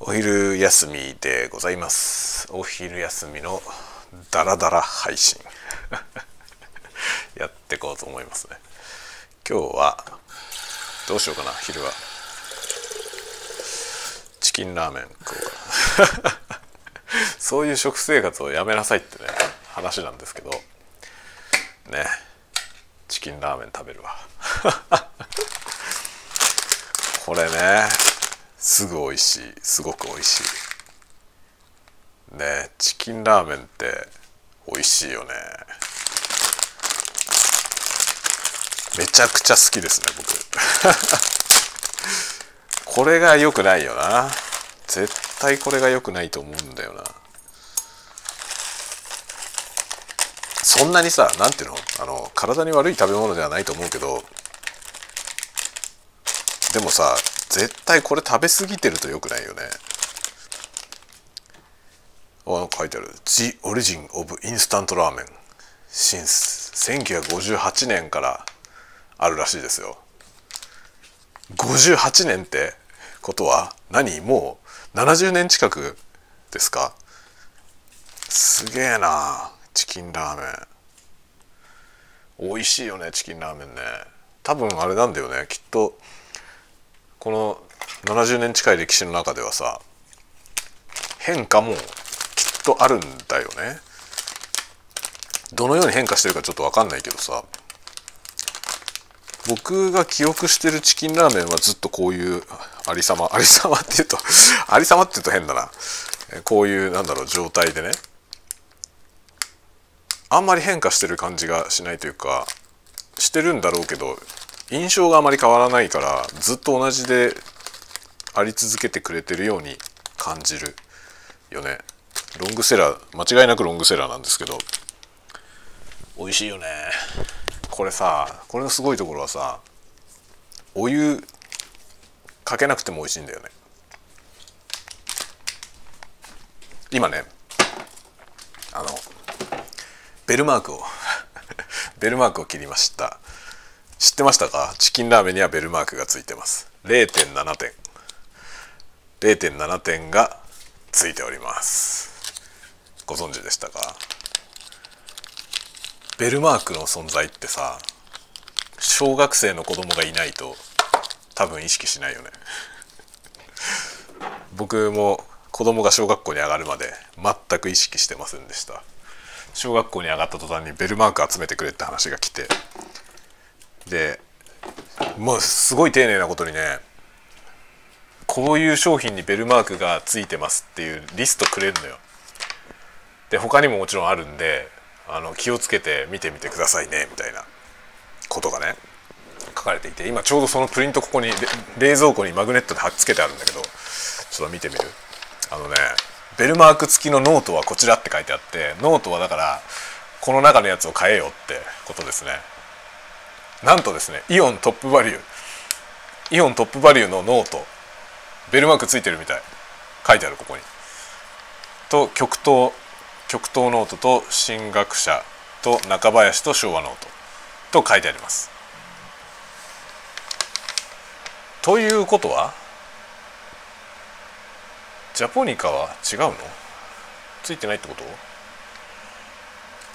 お昼休みでございます。お昼休みのダラダラ配信。やっていこうと思いますね。今日はどうしようかな昼は。チキンラーメン食おうかな。そういう食生活をやめなさいってね話なんですけど。ね。チキンラーメン食べるわ。これね。すぐ美味しい。すごく美味しい。ねチキンラーメンって美味しいよね。めちゃくちゃ好きですね僕。これが良くないよな。絶対これが良くないと思うんだよな。そんなにさ何ていうの？あの体に悪い食べ物ではないと思うけどでもさ絶対これ食べ過ぎてると良くないよね。あ書いてある「The Origin of Instant Ramen」since 1958年からあるらしいですよ。58年ってことは何？もう70年近くですか？すげえなチキンラーメン。美味しいよねチキンラーメンね。多分あれなんだよねきっと。この70年近い歴史の中ではさ変化もきっとあるんだよね。どのように変化してるかちょっと分かんないけどさ僕が記憶してるチキンラーメンはずっとこういうありさま ありさまっていうとありさまって言うと変だな。こういうなんだろう状態でね。あんまり変化してる感じがしないというかしてるんだろうけど印象があまり変わらないからずっと同じであり続けてくれてるように感じるよね。ロングセラー間違いなくロングセラーなんですけど。美味しいよね。これさこれのすごいところはさお湯かけなくても美味しいんだよね。今ねあのベルマークを ベルマークを切りました。知ってましたか？チキンラーメンにはベルマークがついてます。0.7点0.7点がついております。ご存知でしたか？ベルマークの存在ってさ小学生の子供がいないと多分意識しないよね。僕も子供が小学校に上がるまで全く意識してませんでした。小学校に上がった途端にベルマーク集めてくれって話が来てでもうすごい丁寧なことにねこういう商品にベルマークがついてますっていうリストくれるのよ。で他にももちろんあるんであの気をつけて見てみてくださいねみたいなことがね書かれていて今ちょうどそのプリントここに冷蔵庫にマグネットで貼っつけてあるんだけどちょっと見てみる。あのねベルマーク付きのノートはこちらって書いてあってノートはだからこの中のやつを買えよってことですね。なんとですねイオントップバリューイオントップバリューのノートベルマークついてるみたい。書いてあるここに。と極東極東ノートと進学者とナカバヤシと昭和ノート。と書いてあります。ということはジャポニカは違うの？ついてないってこと？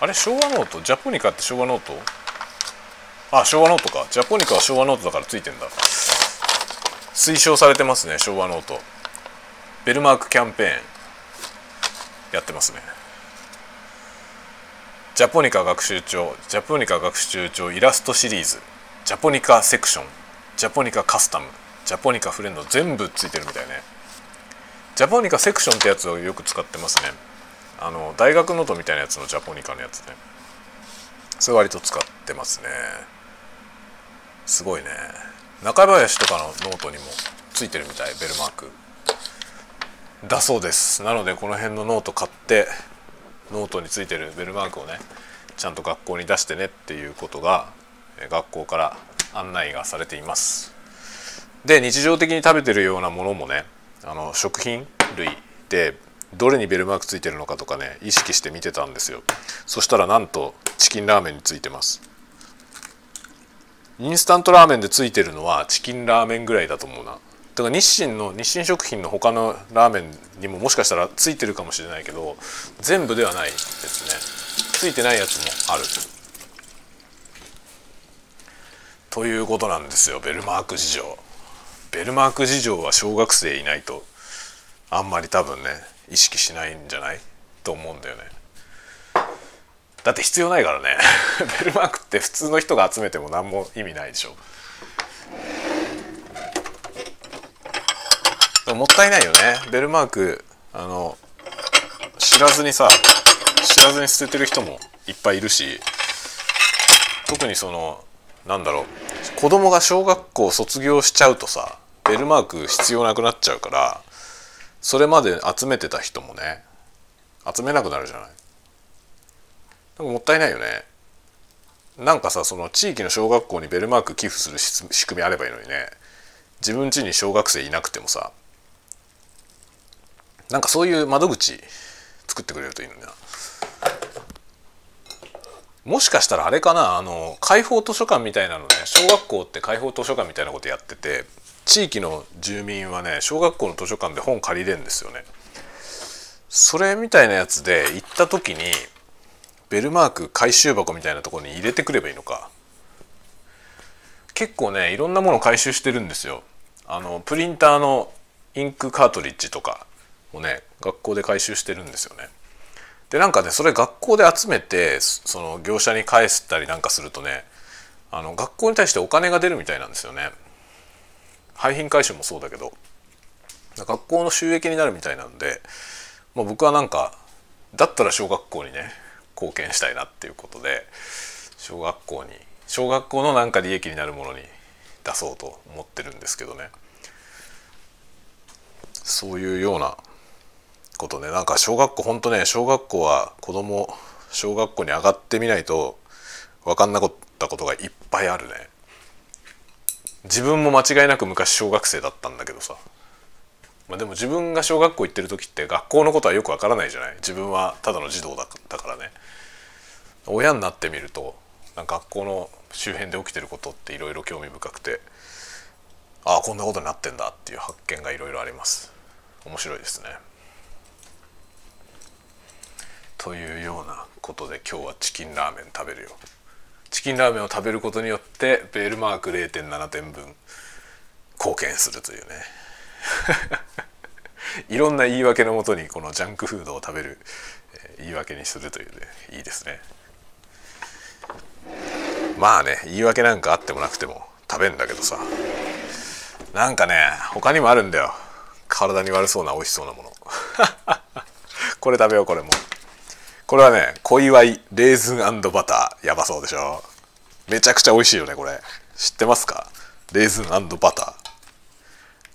あれ昭和ノート？ジャポニカって昭和ノート？あ昭和ノートか。ジャポニカは昭和ノートだからついてんだ。推奨されてますね昭和ノート。ベルマークキャンペーン。やってますね。ジャポニカ学習帳。ジャポニカ学習帳イラストシリーズ。ジャポニカセクション。ジャポニカカスタム。ジャポニカフレンド。全部ついてるみたいね。ジャポニカセクションってやつをよく使ってますね。あの大学ノートみたいなやつのジャポニカのやつね。それ割と使ってますね。すごいね。ナカバヤシとかのノートにもついてるみたいベルマーク。だそうです。なのでこの辺のノート買ってノートについてるベルマークをねちゃんと学校に出してねっていうことが学校から案内がされています。で日常的に食べてるようなものもねあの食品類でどれにベルマークついてるのかとかね意識して見てたんですよ。そしたらなんとチキンラーメンについてます。インスタントラーメンでついてるのはチキンラーメンぐらいだと思うな。だから日清の日清食品の他のラーメンにももしかしたらついてるかもしれないけど全部ではないですね。ついてないやつもある。ということなんですよ。ベルマーク事情。ベルマーク事情は小学生いないとあんまり多分ね意識しないんじゃない？と思うんだよね。だって必要ないからね。ベルマークって普通の人が集めても何も意味ないでしょ。もったいないよね。ベルマークあの知らずにさ知らずに捨ててる人もいっぱいいるし特にそのなんだろう子供が小学校卒業しちゃうとさベルマーク必要なくなっちゃうからそれまで集めてた人もね集めなくなるじゃない。でももったいないよね。なんかさその地域の小学校にベルマーク寄付する仕組みあればいいのにね。自分家に小学生いなくてもさ。なんかそういう窓口作ってくれるといいのにな。もしかしたらあれかなあの開放図書館みたいなのね小学校って開放図書館みたいなことやってて地域の住民はね小学校の図書館で本借りれるんですよね。それみたいなやつで行った時にベルマーク回収箱みたいなところに入れてくればいいのか。結構ねいろんなもの回収してるんですよ。あのプリンターのインクカートリッジとかもね学校で回収してるんですよね。でなんかねそれ学校で集めてその業者に返したりなんかするとねあの学校に対してお金が出るみたいなんですよね。廃品回収もそうだけど。学校の収益になるみたいなんで、まあ、僕はなんかだったら小学校にね貢献したいなっていうことで小学校に小学校のなんか利益になるものに出そうと思ってるんですけどね。そういうようなことね。なんか小学校ほんとね小学校は子供小学校に上がってみないと分かんなかったことがいっぱいあるね。自分も間違いなく昔小学生だったんだけどさ。まあ、でも自分が小学校行ってる時って学校のことはよくわからないじゃない？自分はただの児童だからね。親になってみると学校の周辺で起きてることっていろいろ興味深くてああこんなことになってんだっていう発見がいろいろあります。面白いですね。というようなことで今日はチキンラーメン食べるよ。チキンラーメンを食べることによってベールマーク0.7点分貢献するというね。いろんな言い訳のもとにこのジャンクフードを食べる、言い訳にするというねいいですね。まあね言い訳なんかあってもなくても食べんだけどさ。なんかね他にもあるんだよ。体に悪そうな美味しそうなもの。これ食べようこれも。これはね小祝いレーズンバターやばそうでしょ。めちゃくちゃ美味しいよねこれ。知ってますか？レーズンバター。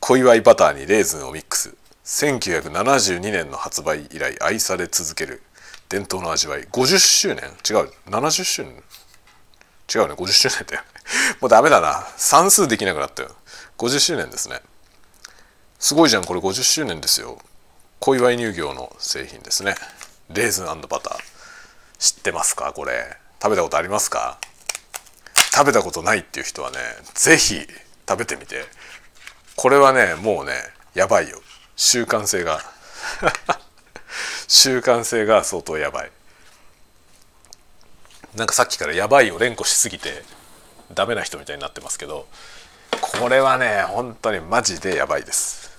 小祝いバターにレーズンをミックス。1972年の発売以来愛され続ける。伝統の味わい。50周年？違う。70周年？違うね。50周年だよ もうダメだな。算数できなくなったよ。50周年ですね。すごいじゃんこれ。50周年ですよ。小祝乳業の製品ですね。レーズンバター。知ってますか？これ。食べたことありますか？食べたことないっていう人はね是非食べてみて。これはねもうねやばいよ。習慣性が。習慣性が相当やばい。なんかさっきからやばいを連呼しすぎてダメな人みたいになってますけどこれはね本当にマジでやばいです。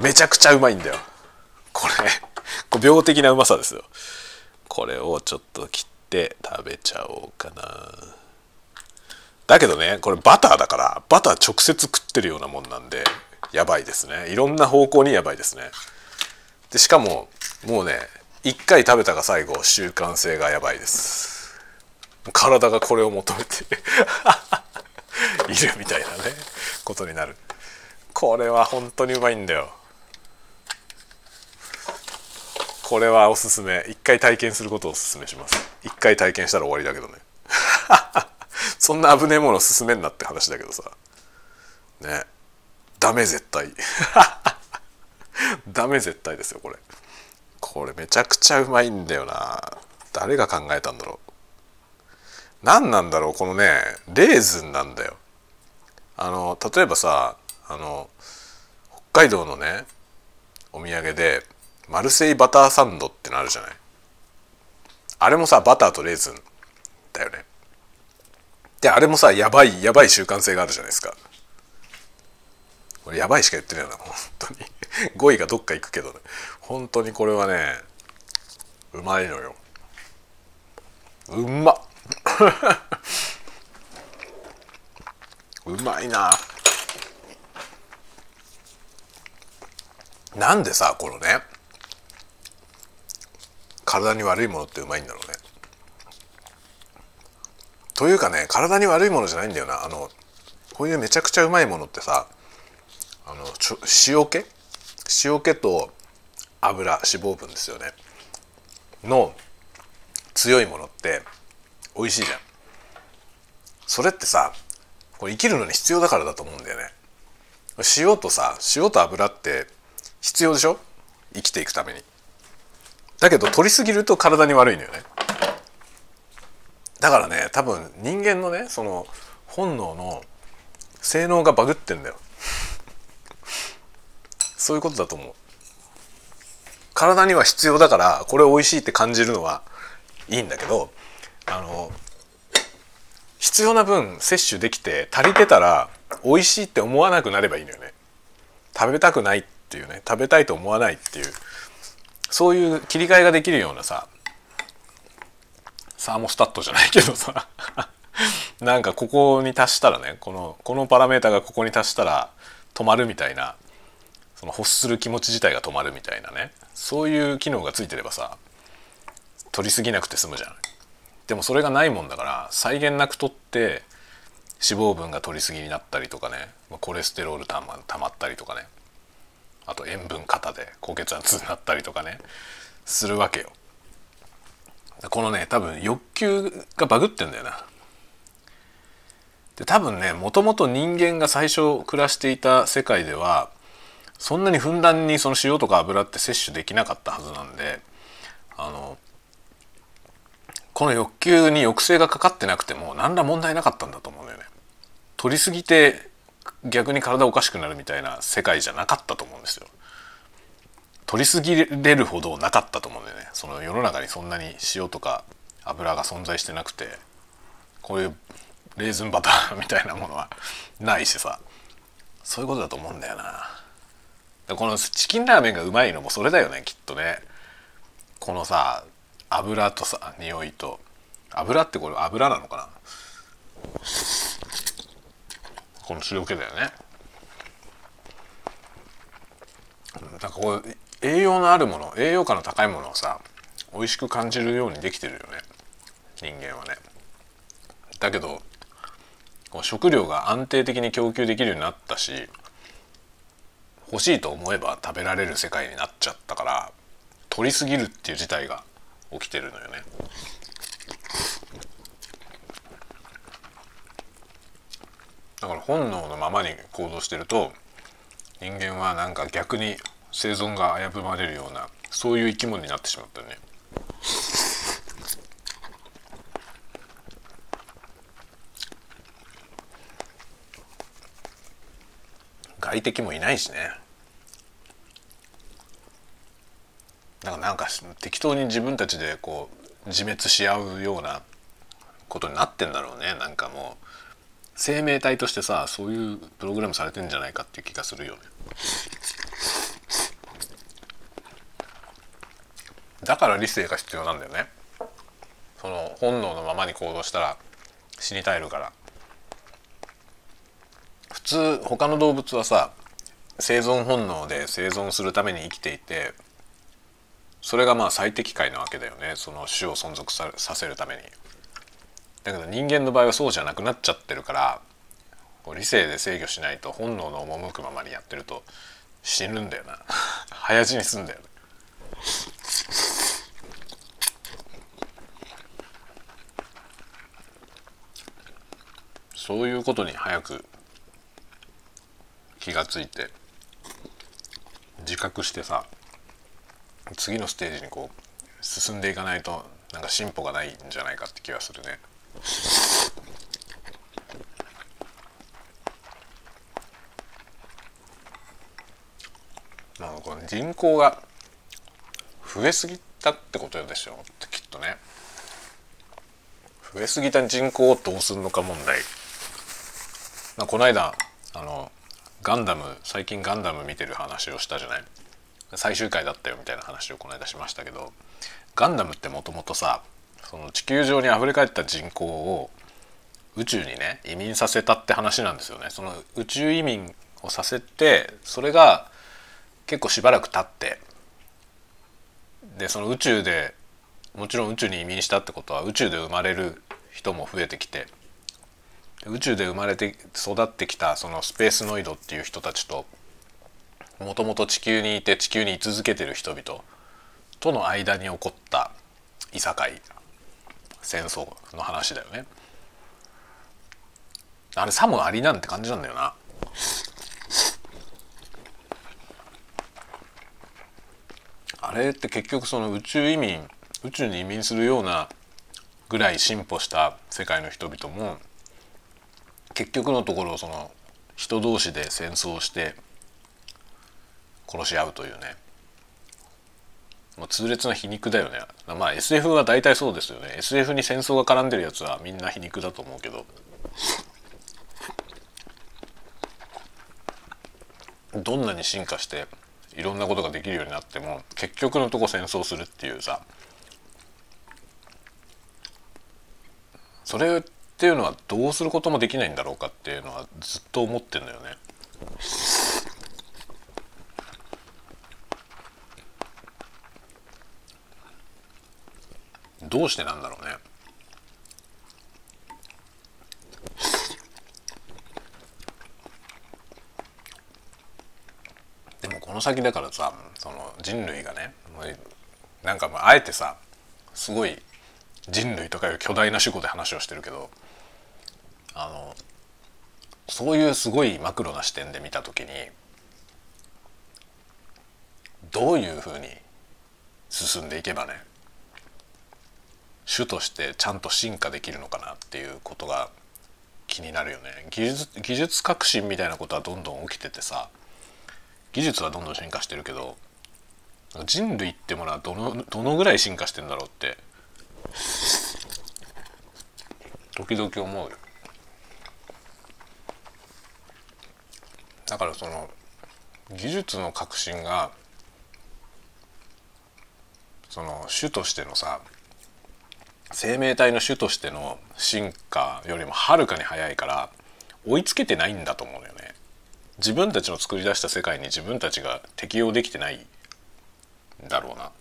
めちゃくちゃうまいんだよ。これこれ病的なうまさですよ。これをちょっと切って食べちゃおうかな。だけどねこれバターだからバター直接食ってるようなもんなんでやばいですね。いろんな方向にやばいですね。でしかももうね1回食べたが最後習慣性がやばいです。体がこれを求めているみたいなねことになる。これは本当にうまいんだよ。これはおすすめ。一回体験することをおすすめします。一回体験したら終わりだけどね。そんな危ねえもの進めんなって話だけどさ。ね。ダメ絶対。ダメ絶対ですよこれ。これめちゃくちゃうまいんだよな。誰が考えたんだろう。何なんだろうこのねレーズンなんだよ。あの例えばさあの北海道のねお土産でマルセイバターサンドってのあるじゃない。あれもさバターとレーズンだよね。であれもさやばいやばい習慣性があるじゃないですか。これやばいしか言ってないな本当に。語彙がどっか行くけどね。本当にこれはねうまいのよ。うまっ。うまいな。なんでさこのね体に悪いものってうまいんだろうね。というかね体に悪いものじゃないんだよな。あのこういうめちゃくちゃうまいものってさあの塩気？塩気と油脂肪分ですよね。の強いものって美味しいじゃん。それってさこれ生きるのに必要だからだと思うんだよね。塩とさ塩と油って必要でしょ？生きていくために。だけど取りすぎると体に悪いのよね。だからね多分人間のねその本能の性能がバグってんだよ。そういうことだと思う。体には必要だからこれ美味しいって感じるのはいいんだけどあの必要な分摂取できて足りてたら美味しいって思わなくなればいいのよね。食べたくないっていうね食べたいと思わないっていうそういう切り替えができるようなさサーモスタットじゃないけどさ。なんかここに達したらねこのこのパラメータがここに達したら止まるみたいなその欲する気持ち自体が止まるみたいなね。そういう機能がついてればさ取りすぎなくて済むじゃないでもそれがないもんだから際限なく取って脂肪分が取りすぎになったりとかね。コレステロールたまたまったりとかね。あと塩分過多で高血圧になったりとかね。するわけよ。このね多分欲求がバグってんだよなで多分ねもともと人間が最初暮らしていた世界ではそんなにふんだんにその塩とか油って摂取できなかったはずなんであのこの欲求に抑制がかかってなくても何ら問題なかったんだと思うんだよね。取りすぎて逆に体おかしくなるみたいな世界じゃなかったと思うんですよ。取りすぎれるほどなかったと思うんだよね。その世の中にそんなに塩とか油が存在してなくてこういうレーズンバターみたいなものはないしさそういうことだと思うんだよな。このチキンラーメンがうまいのもそれだよねきっとね。このさ油とさ匂いと油ってこれ油なのかな？この塩気だよねなんかこう栄養のあるもの栄養価の高いものをさ美味しく感じるようにできてるよね人間はねだけど食料が安定的に供給できるようになったし欲しいと思えば食べられる世界になっちゃったから取りすぎるっていう事態が起きてるのよね。だから本能のままに行動してると人間はなんか逆に生存が危ぶまれるようなそういう生き物になってしまったね。外敵もいないしね。だからなんか適当に自分たちでこう自滅し合うようなことになってんだろうねなんかもう生命体としてさそういうプログラムされてんじゃないかっていう気がするよねだから理性が必要なんだよねその本能のままに行動したら死に絶えるから普通他の動物はさ生存本能で生存するために生きていてそれがまあ最適解なわけだよねその種を存続させるために。だけど人間の場合はそうじゃなくなっちゃってるから理性で制御しないと本能の赴くままにやってると死ぬんだよな 早死にすんだよね。そういうことに早く気がついて自覚してさ次のステージにこう進んでいかないとなんか進歩がないんじゃないかって気がするね。まあ、この人口が増えすぎたってことでしょ？うきっとね。増えすぎた人口をどうするのか問題、まあ、この間あのガンダム最近ガンダム見てる話をしたじゃない？最終回だったよみたいな話をこの間しましたけどガンダムってもともとさその地球上にあふれ返った人口を宇宙にね移民させたって話なんですよね。その宇宙移民をさせてそれが結構しばらく経ってでその宇宙でもちろん宇宙に移民したってことは宇宙で生まれる人も増えてきて宇宙で生まれて育ってきたそのスペースノイドっていう人たちともともと地球にいて地球に居続けてる人々との間に起こったいさかい戦争の話だよね。あれさもありなんて感じなんだよな。あれって結局その宇宙移民宇宙に移民するようなぐらい進歩した世界の人々も結局のところその人同士で戦争して殺し合うというね。もう痛烈な皮肉だよね。まあ SF は大体そうですよね。SF に戦争が絡んでるやつはみんな皮肉だと思うけど。どんなに進化していろんなことができるようになっても結局のとこ戦争するっていうさ。それっていうのはどうすることもできないんだろうかっていうのはずっと思ってんだよね。どうしてなんだろうね。でもこの先だからさその人類がねなんかまああえてさすごい人類とかいう巨大な主語で話をしてるけどあのそういうすごいマクロな視点で見た時にどういうふうに進んでいけばね種としてちゃんと進化できるのかなっていうことが気になるよね。技術技術革新みたいなことはどんどん起きててさ技術はどんどん進化してるけど人類ってものはどのどのぐらい進化してんだろうって時々思うよ。だからその技術の革新がその種としてのさ生命体の種としての進化よりもはるかに早いから追いつけてないんだと思うのよね。自分たちの作り出した世界に自分たちが適応できてないんだろうな。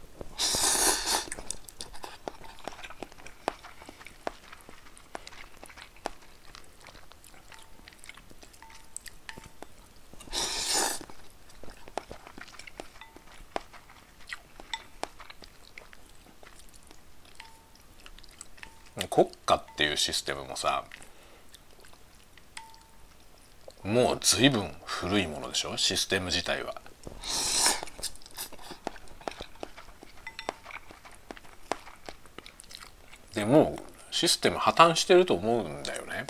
国家っていうシステムもさもう随分古いものでしょ？システム自体は。でもうシステム破綻してると思うんだよね。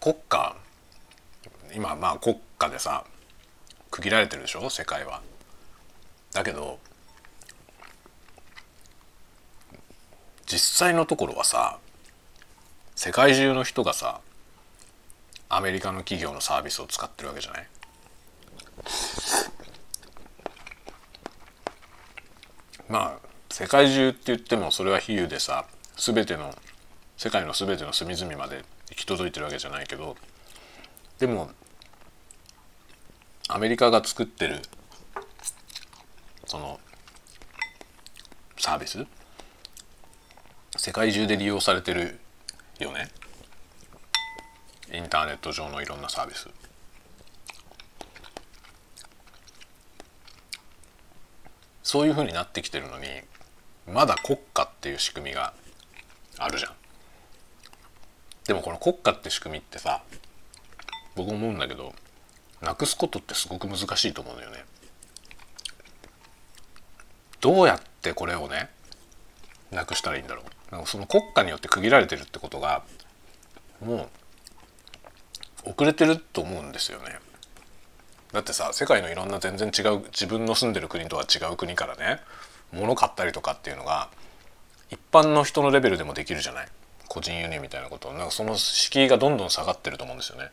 国家今まあ国家でさ区切られてるでしょ？世界は。だけど実際のところはさ世界中の人がさアメリカの企業のサービスを使ってるわけじゃない？まあ世界中って言ってもそれは比喩でさ全ての世界の全ての隅々まで行き届いてるわけじゃないけどでもアメリカが作ってるそのサービス世界中で利用されてるよね。インターネット上のいろんなサービス。そういうふうになってきてるのにまだ国家っていう仕組みがあるじゃん。でもこの国家って仕組みってさ僕思うんだけどなくすことってすごく難しいと思うのよね。どうやってこれをねなくしたらいいんだろう。その国家によって区切られてるってことがもう遅れてると思うんですよね。だってさ世界のいろんな全然違う自分の住んでる国とは違う国からね物買ったりとかっていうのが一般の人のレベルでもできるじゃない？個人輸入みたいなこと。なんかその敷居がどんどん下がってると思うんですよね。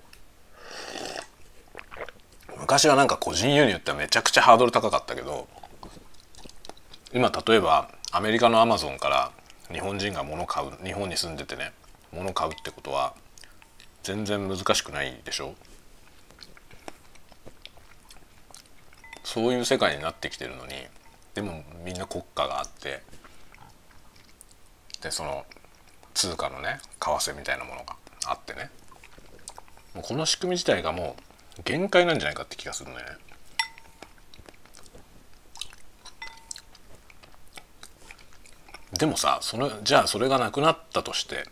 昔はなんか個人輸入ってめちゃくちゃハードル高かったけど今例えばアメリカのアマゾンから日本人が物買う日本に住んでてね物買うってことは全然難しくないでしょ？そういう世界になってきてるのにでもみんな国家があってでその通貨のね為替みたいなものがあってねもうこの仕組み自体がもう限界なんじゃないかって気がするんだよね。でもさそのじゃあそれがなくなったとして、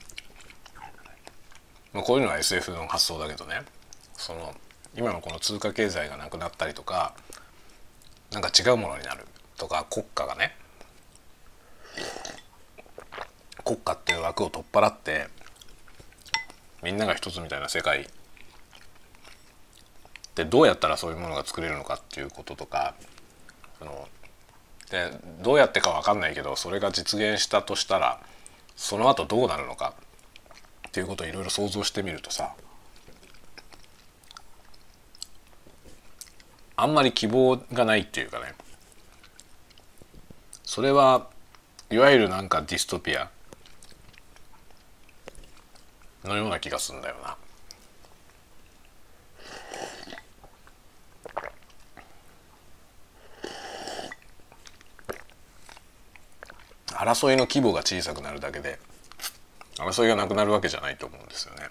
まあ、こういうのは SF の発想だけどね。その今のこの通貨経済がなくなったりとかなんか違うものになる。とか国家がね。国家っていう枠を取っ払ってみんなが一つみたいな世界。でどうやったらそういうものが作れるのかっていうこととかそのでどうやってか分かんないけどそれが実現したとしたらその後どうなるのかっていうことをいろいろ想像してみるとさあんまり希望がないっていうかねそれはいわゆるなんかディストピアのような気がするんだよな。争いの規模が小さくなるだけで争いがなくなるわけじゃないと思うんですよね。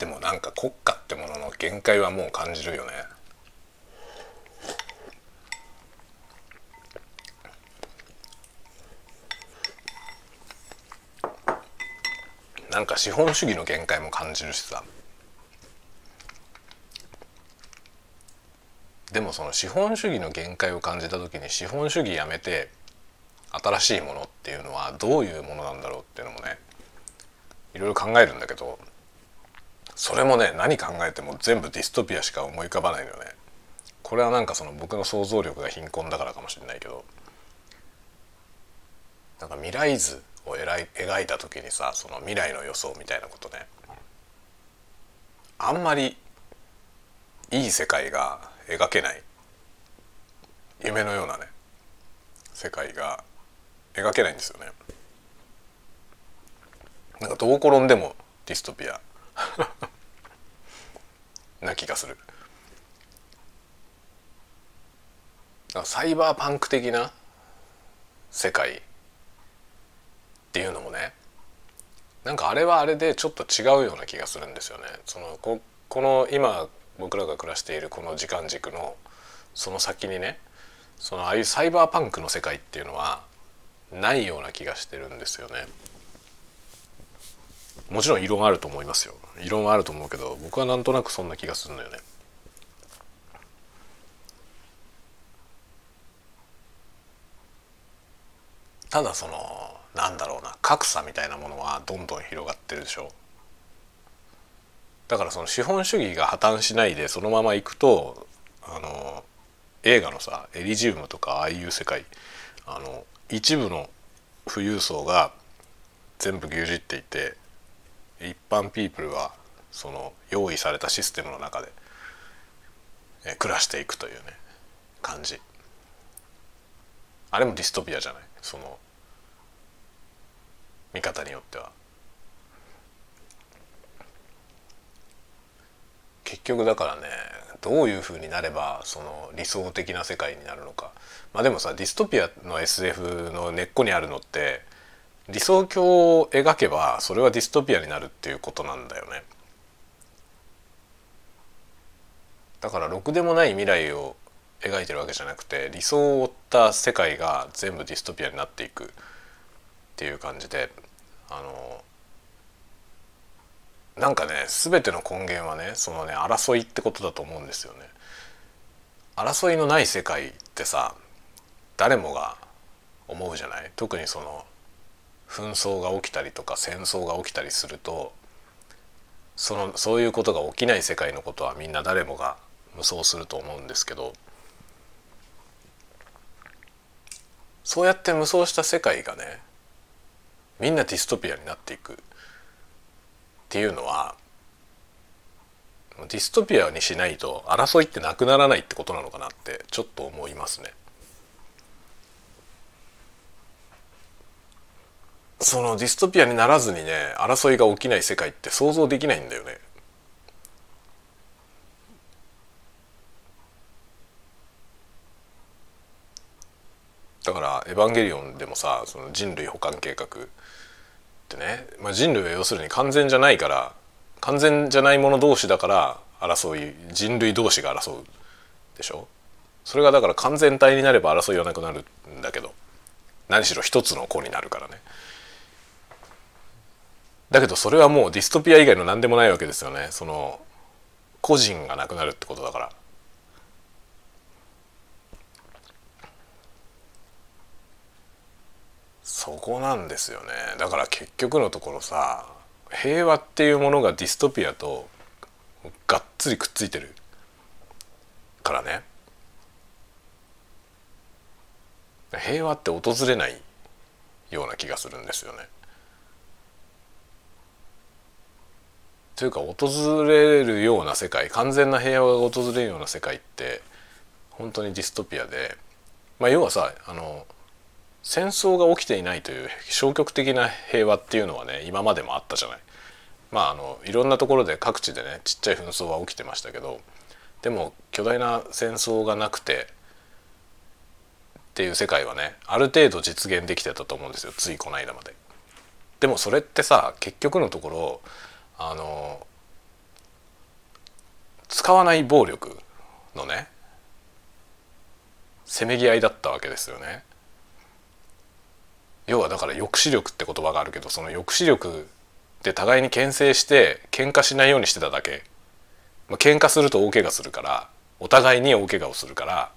でもなんか国家ってものの限界はもう感じるよね。なんか資本主義の限界も感じるしさもその資本主義の限界を感じた時に資本主義やめて新しいものっていうのはどういうものなんだろうっていうのもねいろいろ考えるんだけどそれもね何考えても全部ディストピアしか思い浮かばないのよね。これはなんかその僕の想像力が貧困だからかもしれないけどなんか未来図を描いた時にさその未来の予想みたいなことねあんまりいい世界が描けない夢のようなね世界が描けないんですよね。なんかどう転んでもディストピア な気がする。サイバーパンク的な世界っていうのもねなんかあれはあれでちょっと違うような気がするんですよね。そのここの今僕らが暮らしているこの時間軸のその先にねそのああいうサイバーパンクの世界っていうのはないような気がしてるんですよね。もちろん異論あると思いますよ異論はあると思うけど僕はなんとなくそんな気がするのよね。ただそのなんだろうな格差みたいなものはどんどん広がってるでしょだからその資本主義が破綻しないでそのままいくとあの映画のさエリジウムとかああいう世界あの一部の富裕層が全部牛耳っていて一般ピープルはその用意されたシステムの中で暮らしていくというね感じあれもディストピアじゃない？その見方によっては。結局だからねどういうふうになればその理想的な世界になるのかまあでもさディストピアの SF の根っこにあるのって理想郷を描けばそれはディストピアになるっていうことなんだよね。だからろくでもない未来を描いてるわけじゃなくて理想を追った世界が全部ディストピアになっていくっていう感じであのなんかね全ての根源はねそのね争いってことだと思うんですよね。争いのない世界ってさ誰もが思うじゃない？特にその紛争が起きたりとか戦争が起きたりするとそのそういうことが起きない世界のことはみんな誰もが無双すると思うんですけどそうやって無双した世界がねみんなディストピアになっていくっていうのはディストピアにしないと争いってなくならないってことなのかなってちょっと思いますね。そのディストピアにならずにね争いが起きない世界って想像できないんだよね。だから「エヴァンゲリオン」でもさその人類補完計画ってね、まあ、人類は要するに完全じゃないから完全じゃない者同士だから争い人類同士が争うでしょ？それがだから完全体になれば争いはなくなるんだけど何しろ一つの子になるからね。だけどそれはもうディストピア以外の何でもないわけですよね。その個人がなくなるってことだから。そこなんですよね。だから結局のところさ平和っていうものがディストピアとがっつりくっついてる。からね。平和って訪れないような気がするんですよね。というか訪れるような世界完全な平和が訪れるような世界って本当にディストピアで、まあ、要はさあの戦争が起きていないという消極的な平和っていうのはね今までもあったじゃない。まああのいろんなところで各地でねちっちゃい紛争は起きてましたけどでも巨大な戦争がなくてっていう世界はねある程度実現できてたと思うんですよついこの間まで。でもそれってさ結局のところあの使わない暴力のねせめぎ合いだったわけですよね。要はだから抑止力って言葉があるけどその抑止力で互いに牽制して喧嘩しないようにしてただけ、まあ、喧嘩すると大怪我するからお互いに大怪我をするから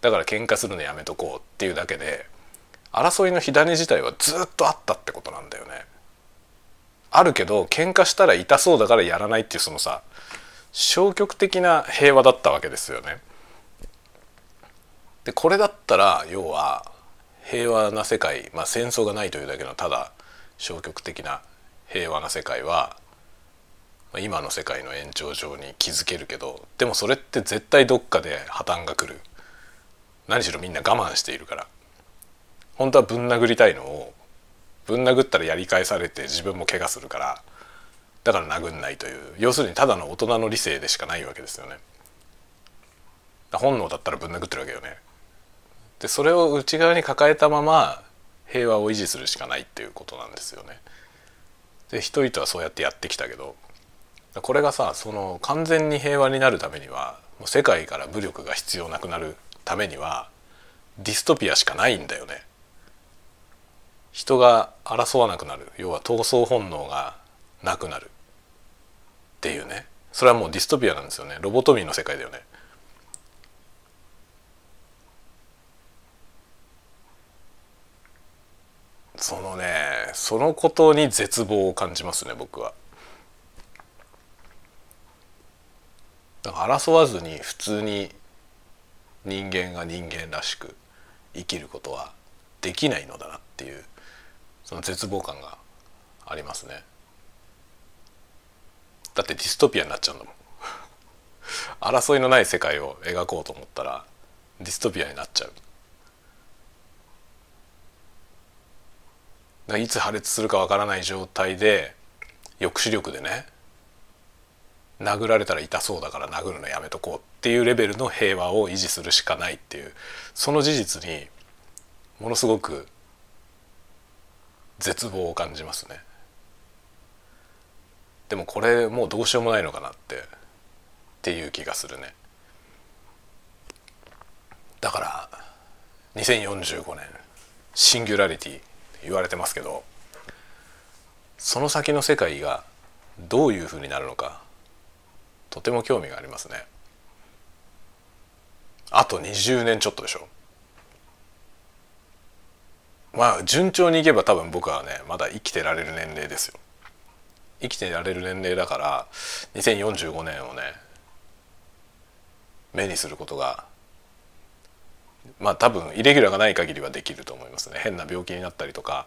だから喧嘩するのやめとこうっていうだけで争いの火種自体はずっとあったってことなんだよね。あるけど喧嘩したら痛そうだからやらないっていうそのさ消極的な平和だったわけですよね。でこれだったら要は平和な世界、まあ、戦争がないというだけのただ消極的な平和な世界は今の世界の延長上に築けるけどでもそれって絶対どっかで破綻が来る。何しろみんな我慢しているから。本当はぶん殴りたいのをぶん殴ったらやり返されて自分も怪我するからだから殴んないという。要するにただの大人の理性でしかないわけですよね。本能だったらぶん殴ってるわけよね。でそれを内側に抱えたまま平和を維持するしかないっていうことなんですよね。で人々はそうやってやってきたけどこれがさその完全に平和になるためにはもう世界から武力が必要なくなるためにはディストピアしかないんだよね。人が争わなくなる要は闘争本能がなくなるっていうねそれはもうディストピアなんですよねロボトミーの世界だよね。そのねそのことに絶望を感じますね僕は。だから争わずに普通に人間が人間らしく生きることはできないのだなっていうその絶望感がありますね。だってディストピアになっちゃうんだもん。争いのない世界を描こうと思ったらディストピアになっちゃう。いつ破裂するかわからない状態で抑止力でね殴られたら痛そうだから殴るのやめとこうっていうレベルの平和を維持するしかないっていうその事実にものすごく絶望を感じますね。でもこれもうどうしようもないのかなってっていう気がするね。だから2045年シンギュラリティ言われてますけどその先の世界がどういうふうになるのかとても興味がありますね。あと20年ちょっとでしょ。まあ順調にいけば多分僕はねまだ生きてられる年齢ですよ生きてられる年齢だから2045年をね目にすることがまあ多分イレギュラーがない限りはできると思いますね。変な病気になったりとか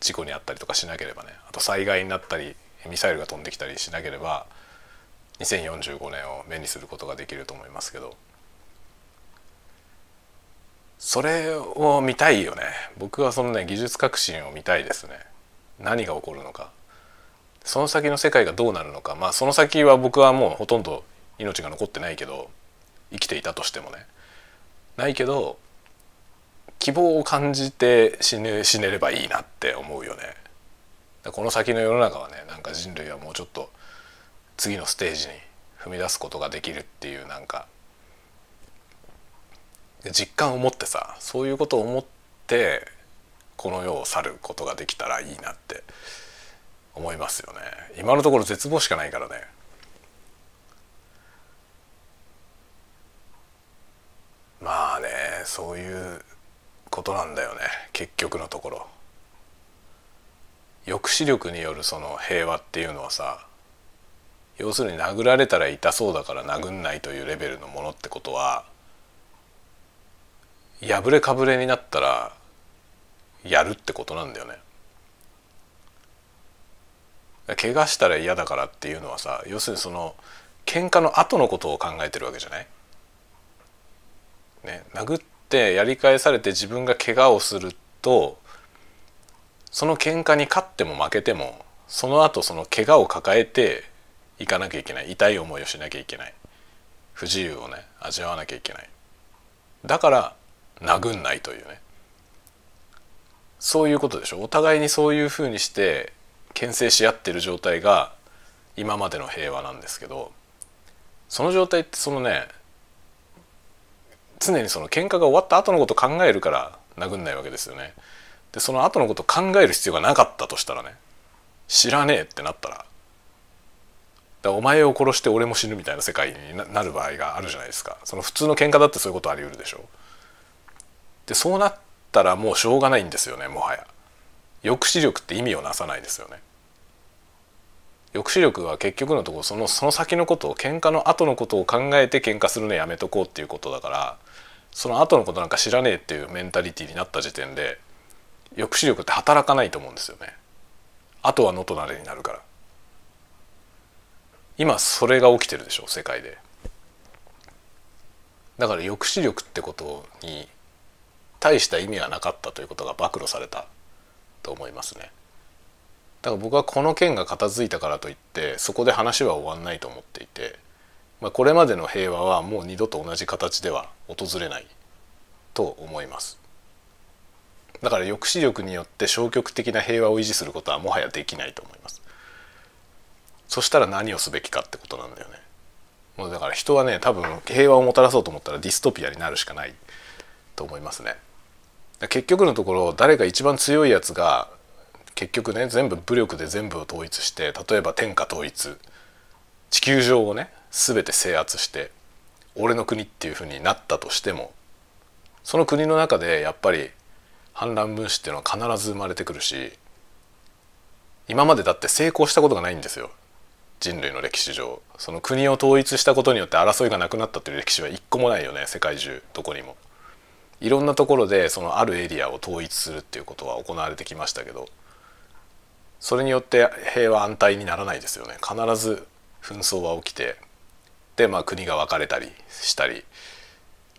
事故に遭ったりとかしなければね。あと災害になったりミサイルが飛んできたりしなければ2045年を目にすることができると思いますけど。それを見たいよね。僕はそのね技術革新を見たいですね。何が起こるのか。その先の世界がどうなるのか。まあその先は僕はもうほとんど命が残ってないけど生きていたとしてもね。ないけど希望を感じて死ね死ねればいいなって思うよね。この先の世の中はねなんか人類はもうちょっと次のステージに踏み出すことができるっていうなんか実感を持ってさそういうことを思ってこの世を去ることができたらいいなって思いますよね。今のところ絶望しかないからね。まあねそういうことなんだよね結局のところ抑止力によるその平和っていうのはさ要するに殴られたら痛そうだから殴んないというレベルのものってことは破れかぶれになったらやるってことなんだよね。怪我したら嫌だからっていうのはさ要するにその喧嘩の後のことを考えてるわけじゃない？ね、殴ってやり返されて自分が怪我をするとその喧嘩に勝っても負けてもその後その怪我を抱えていかなきゃいけない。痛い思いをしなきゃいけない。不自由をね味わわなきゃいけない。だから殴んないというね。そういうことでしょ？お互いにそういうふうにして牽制し合ってる状態が今までの平和なんですけどその状態ってそのね常にその喧嘩が終わった後のことを考えるから殴んないわけですよね。でその後のことを考える必要がなかったとしたらね知らねえってなったらだお前を殺して俺も死ぬみたいな世界になる場合があるじゃないですか。その普通の喧嘩だってそういうことあり得るでしょ。でそうなったらもうしょうがないんですよねもはや。抑止力って意味をなさないですよね。抑止力は結局のところそのその先のことを喧嘩の後のことを考えて喧嘩するのやめとこうっていうことだからその後のことなんか知らねえっていうメンタリティーになった時点で抑止力って働かないと思うんですよね。あとは野となれになるから。今それが起きてるでしょ世界で。だから抑止力ってことに大した意味はなかったということが暴露された。と思いますね。だから僕はこの件が片付いたからといってそこで話は終わんないと思っていて。まあ、これまでの平和はもう二度と同じ形では訪れないと思います。だから抑止力によって消極的な平和を維持することはもはやできないと思います。そしたら何をすべきかってことなんだよね。もうだから人はね多分平和をもたらそうと思ったらディストピアになるしかないと思いますね。結局のところ誰が一番強いやつが結局ね全部武力で全部を統一して例えば天下統一地球上をね全て制圧して俺の国っていうふうになったとしてもその国の中でやっぱり反乱分子っていうのは必ず生まれてくるし今までだって成功したことがないんですよ。人類の歴史上。その国を統一したことによって争いがなくなったという歴史は一個もないよね世界中どこにも。いろんなところでそのあるエリアを統一するっていうことは行われてきましたけどそれによって平和安泰にならないですよね。必ず紛争は起きて、まあ、国が分かれたりしたり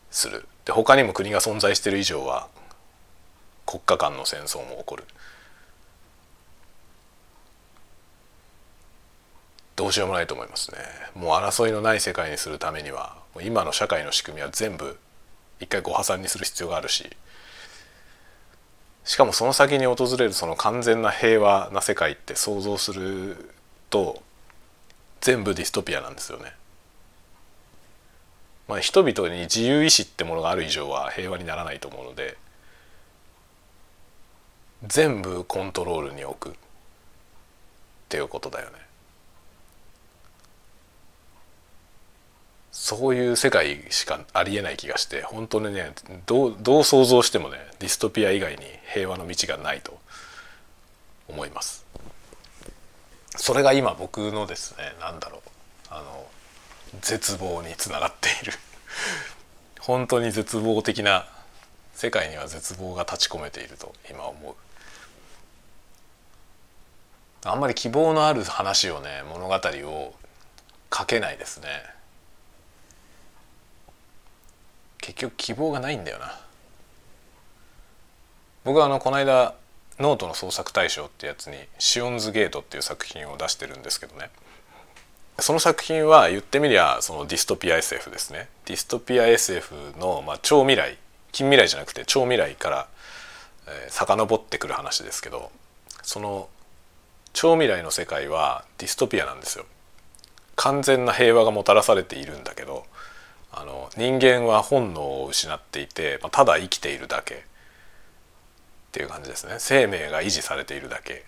する。で他にも国が存在している以上は国家間の戦争も起こる。どうしようもないと思いますね。もう争いのない世界にするためには今の社会の仕組みは全部一回ご破産にする必要があるし。しかもその先に訪れるその完全な平和な世界って想像すると全部ディストピアなんですよね。まあ、人々に自由意志ってものがある以上は平和にならないと思うので全部コントロールに置くっていうことだよね。そういう世界しかありえない気がして本当にねどうどう想像してもねディストピア以外に平和の道がないと思いますそれが今僕のですね何だろうあの絶望につながっている。本当に絶望的な世界には絶望が立ち込めていると今思う。あんまり希望のある話をね物語を書けないですね。結局希望がないんだよな。僕はあのこの間ノートの創作大賞ってやつに「シオンズゲート」っていう作品を出してるんですけどね。その作品は言ってみりゃそのディストピア SF ですね。ディストピア SF の、まあ、超未来近未来じゃなくて超未来から、えー、遡ってくる話ですけどその超未来の世界はディストピアなんですよ。完全な平和がもたらされているんだけどあの人間は本能を失っていて、まあ、ただ生きているだけ。っていう感じですね。生命が維持されているだけ。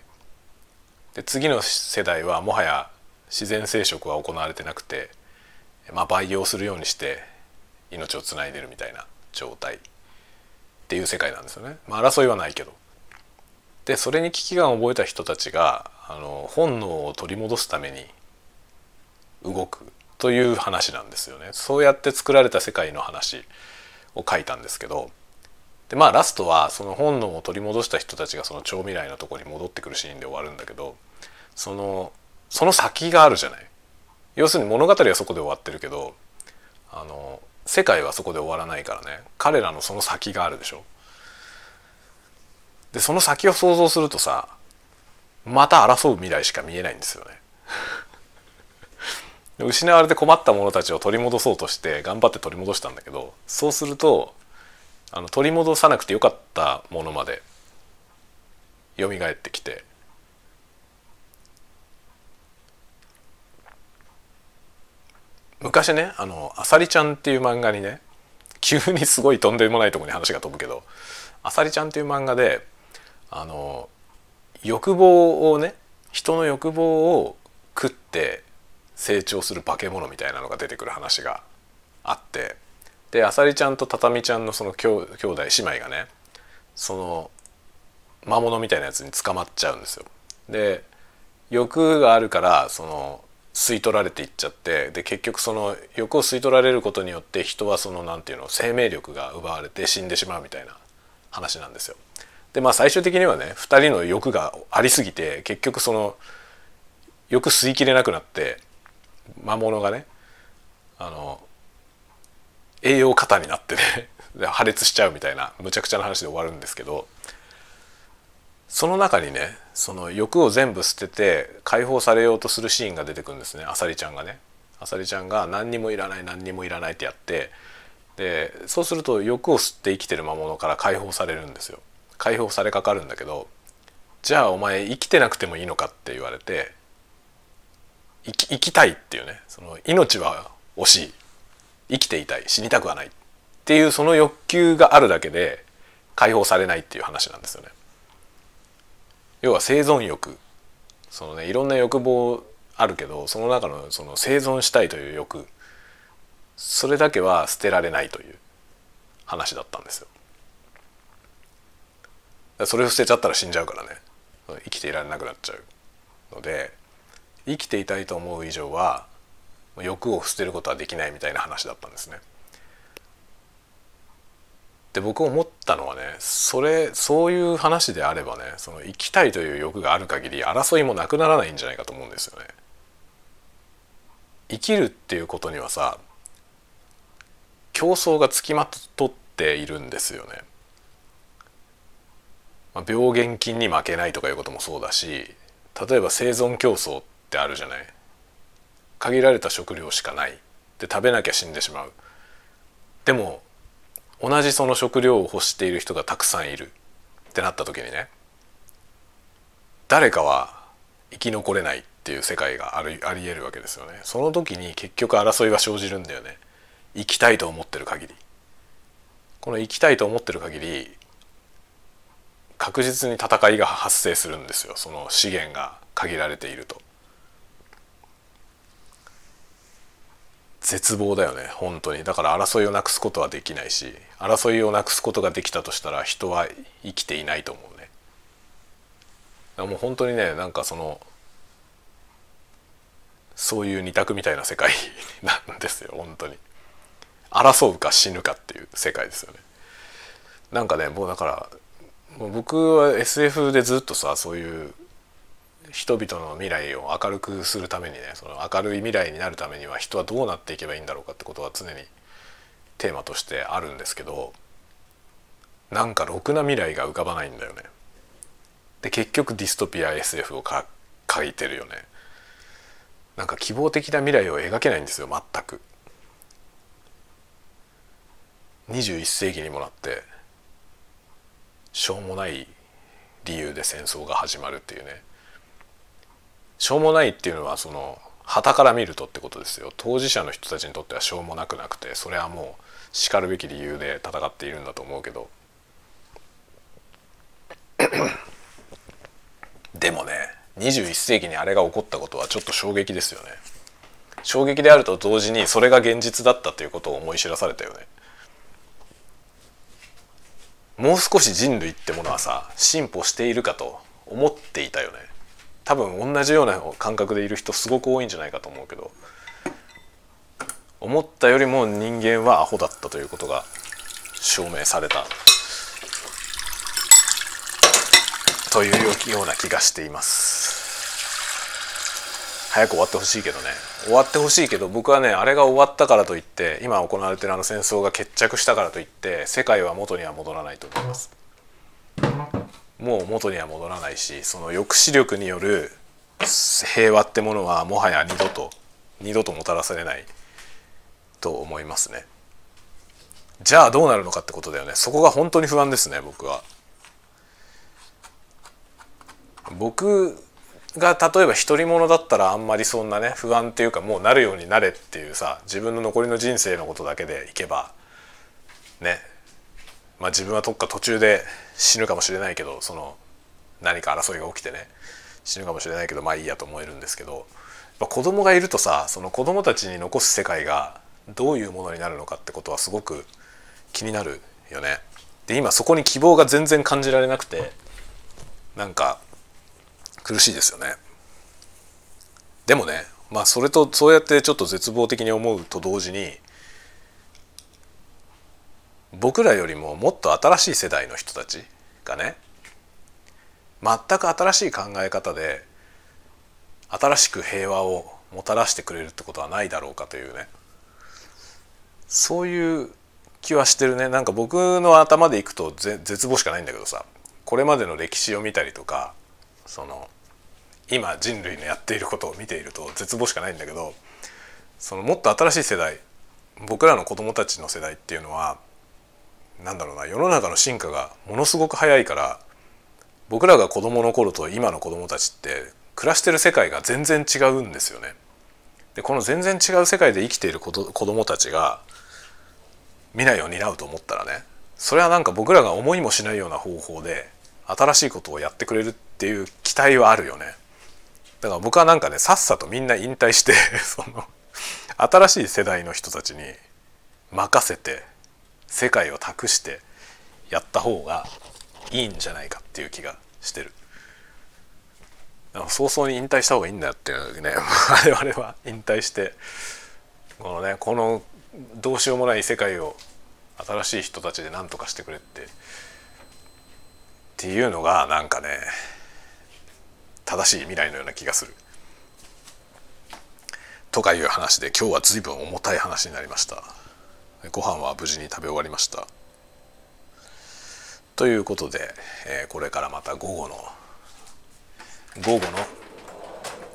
で次の世代はもはや自然生殖は行われてなくて、まあ、培養するようにして命をつないでるみたいな状態っていう世界なんですよね、まあ、争いはないけど。でそれに危機感を覚えた人たちがあの本能を取り戻すために動くという話なんですよね。そうやって作られた世界の話を書いたんですけど。でまあラストはその本能を取り戻した人たちがその超未来のとこに戻ってくるシーンで終わるんだけどそのその先があるじゃない。要するに物語はそこで終わってるけどあの世界はそこで終わらないからね。彼らのその先があるでしょ。でその先を想像するとさまた争う未来しか見えないんですよね。失われて困った者たちを取り戻そうとして頑張って取り戻したんだけどそうするとあの取り戻さなくてよかったものまで蘇ってきて昔ねあの「あさりちゃん」っていう漫画にね急にすごいとんでもないとこに話が飛ぶけど「あさりちゃん」っていう漫画であの欲望をね人の欲望を食って成長する化け物みたいなのが出てくる話があってであさりちゃんとたたみちゃんのその兄兄弟姉妹がねその魔物みたいなやつに捕まっちゃうんですよ。で欲があるからその吸い取られていっちゃってで結局その欲を吸い取られることによって人はその何て言うの生命力が奪われて死んでしまうみたいな話なんですよ。でまあ最終的にはね2人の欲がありすぎて結局その欲吸いきれなくなって魔物がねあの栄養過多になってね 破裂しちゃうみたいなむちゃくちゃな話で終わるんですけどその中にねその欲を全部捨てて解放されようとするシーンが出てくるんですねあさりちゃんがね。あさりちゃんが何にもいらない何にもいらないってやってでそうすると欲を吸って生きてる魔物から解放されるんですよ。解放されかかるんだけどじゃあお前生きてなくてもいいのかって言われて生き生きたいっていうねその命は惜しい生きていたい死にたくはないっていうその欲求があるだけで解放されないっていう話なんですよね。要は生存欲そのねいろんな欲望あるけどその中のその生存したいという欲それだけは捨てられないという話だったんですよ。それを捨てちゃったら死んじゃうからね生きていられなくなっちゃうので生きていたいと思う以上は欲を捨てることはできないみたいな話だったんですね。で僕思ったのはねそれそういう話であればねその生きたいという欲がある限り争いもなくならないんじゃないかと思うんですよね。生きるっていうことにはさ競争がつきまとっているんですよね。まあ、病原菌に負けないとかいうこともそうだし例えば生存競争ってあるじゃない限られた食料しかないで食べなきゃ死んでしまうでも同じその食料を欲している人がたくさんいる。ってなった時にね誰かは生き残れないっていう世界があるありえるわけですよね。その時に結局争いは生じるんだよね。生きたいと思ってる限り。この生きたいと思ってる限り確実に戦いが発生するんですよ。その資源が限られていると。絶望だよね本当に。だから争いをなくすことはできないし争いをなくすことができたとしたら人は生きていないと思うね。もう本当にねなんかそのそういう二択みたいな世界 なんですよ本当に。争うか死ぬかっていう世界ですよね。なんかねもうだからもう僕は SF でずっとさそういう人々の未来を明るくするためにねその明るい未来になるためには人はどうなっていけばいいんだろうかってことは常にテーマとしてあるんですけどなんかろくな未来が浮かばないんだよね。で結局ディストピア SF を書いてるよね。なんか希望的な未来を描けないんですよ全く。21世紀にもなってしょうもない理由で戦争が始まるっていうねしょうもないっていうのはその旗から見るとってことですよ。当事者の人たちにとってはしょうもなくなくてそれはもうしかるべき理由で戦っているんだと思うけど。でもね21世紀にあれが起こったことはちょっと衝撃ですよね。衝撃であると同時にそれが現実だったということを思い知らされたよね。もう少し人類ってものはさ進歩しているかと思っていたよね。多分同じような感覚でいる人すごく多いんじゃないかと思うけど思ったよりも人間はアホだったということが証明された。というような気がしています。早く終わってほしいけどね。終わってほしいけど僕はねあれが終わったからといって今行われてるあの戦争が決着したからといって世界は元には戻らないと思います。もう元には戻らないしその抑止力による平和ってものはもはや二度と二度ともたらされないと思いますね。じゃあどうなるのかってことだよね。そこが本当に不安ですね僕は。僕が例えば独り者だったらあんまりそんなね不安っていうかもうなるようになれっていうさ自分の残りの人生のことだけでいけばね。まあ自分はどっか途中で死ぬかもしれないけどその何か争いが起きてね。死ぬかもしれないけどまあいいやと思えるんですけど。子供がいるとさその子供たちに残す世界がどういうものになるのかってことはすごく気になるよね。で今そこに希望が全然感じられなくてなんか苦しいですよね。でもねまあそれとそうやってちょっと絶望的に思うと同時に僕らよりももっと新しい世代の人たちがね全く新しい考え方で新しく平和をもたらしてくれるってことはないだろうかというね。そういう気はしてるね。なんか僕の頭でいくと絶望しかないんだけどさこれまでの歴史を見たりとかその今人類のやっていることを見ていると絶望しかないんだけどそのもっと新しい世代僕らの子供たちの世代っていうのは何だろうな世の中の進化がものすごく早いから僕らが子供の頃と今の子供たちって暮らしてる世界が全然違うんですよね。でこの全然違う世界で生きている子供たちが未来を担うと思ったらねそれはなんか僕らが思いもしないような方法で新しいことをやってくれるっていう期待はあるよね。だから僕はなんかねさっさとみんな引退して その新しい世代の人たちに任せて世界を託してやった方がいいんじゃないかっていう気がしてる。早々に引退した方がいいんだよっていうね 我々は引退してこのねこのどうしようもない世界を新しい人たちで何とかしてくれってっていうのがなんかね正しい未来のような気がする。とかいう話で今日は随分重たい話になりました。ご飯は無事に食べ終わりました。ということで、えー、これからまた午後の午後の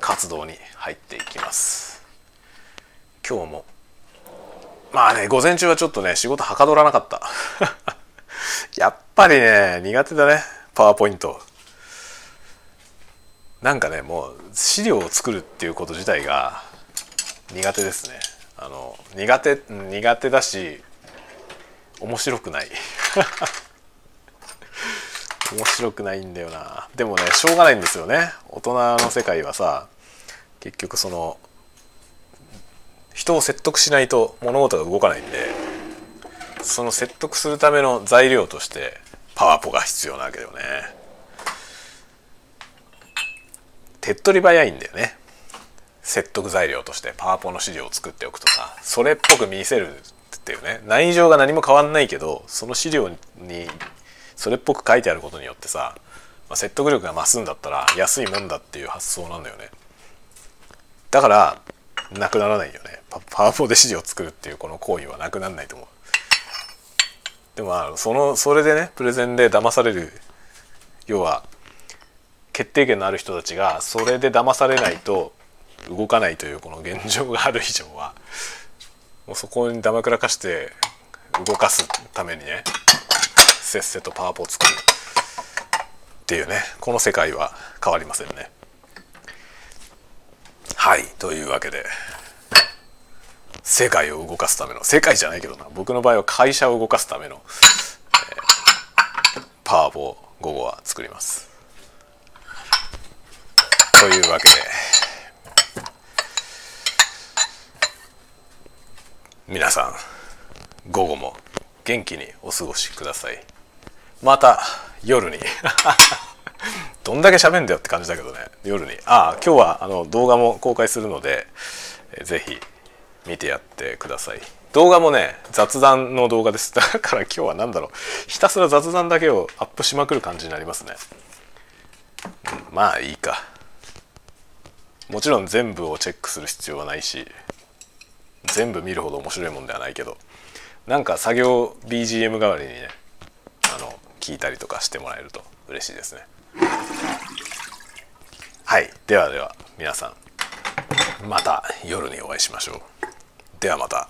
活動に入っていきます。今日もまあね午前中はちょっとね仕事はかどらなかった。やっぱりね苦手だねパワーポイント。なんかねもう資料を作るっていうこと自体が苦手ですねあの苦手苦手だし面白くない。面白くないんだよな。でもねしょうがないんですよね。大人の世界はさ結局その人を説得しないと物事が動かないんでその説得するための材料としてパワポが必要なわけだよね。手っ取り早いんだよね。説得材料としてパワポの資料を作っておくとさそれっぽく見せるっていうね。内情が何も変わんないけどその資料にそれっぽく書いてあることによってさ、まあ、説得力が増すんだったら安いもんだっていう発想なんだよね。だからなくならないよね。パワポで指示を作るっていうこの行為はなくならないと思う。でもまあそのそれでねプレゼンで騙される要は決定権のある人たちがそれで騙されないと動かないというこの現状がある以上はもうそこにだまくらかして動かすためにねせっせとパワポを作るっていうねこの世界は変わりませんね。はいというわけで世界を動かすための世界じゃないけどな僕の場合は会社を動かすための、えー、パワーボ午後は作ります。というわけで皆さん午後も元気にお過ごしください。また夜に。どんだけ喋んだよって感じだけどね。夜に。ああ今日はあの動画も公開するので是非見てやってください。動画もね雑談の動画です。だから今日は何だろう。ひたすら雑談だけをアップしまくる感じになりますね、まあいいか。もちろん全部をチェックする必要はないし。全部見るほど面白いもんではないけどなんか作業 BGM 代わりにねあの聞いたりとかしてもらえると嬉しいですね。はい。ではでは皆さんまた夜にお会いしましょう。ではまた。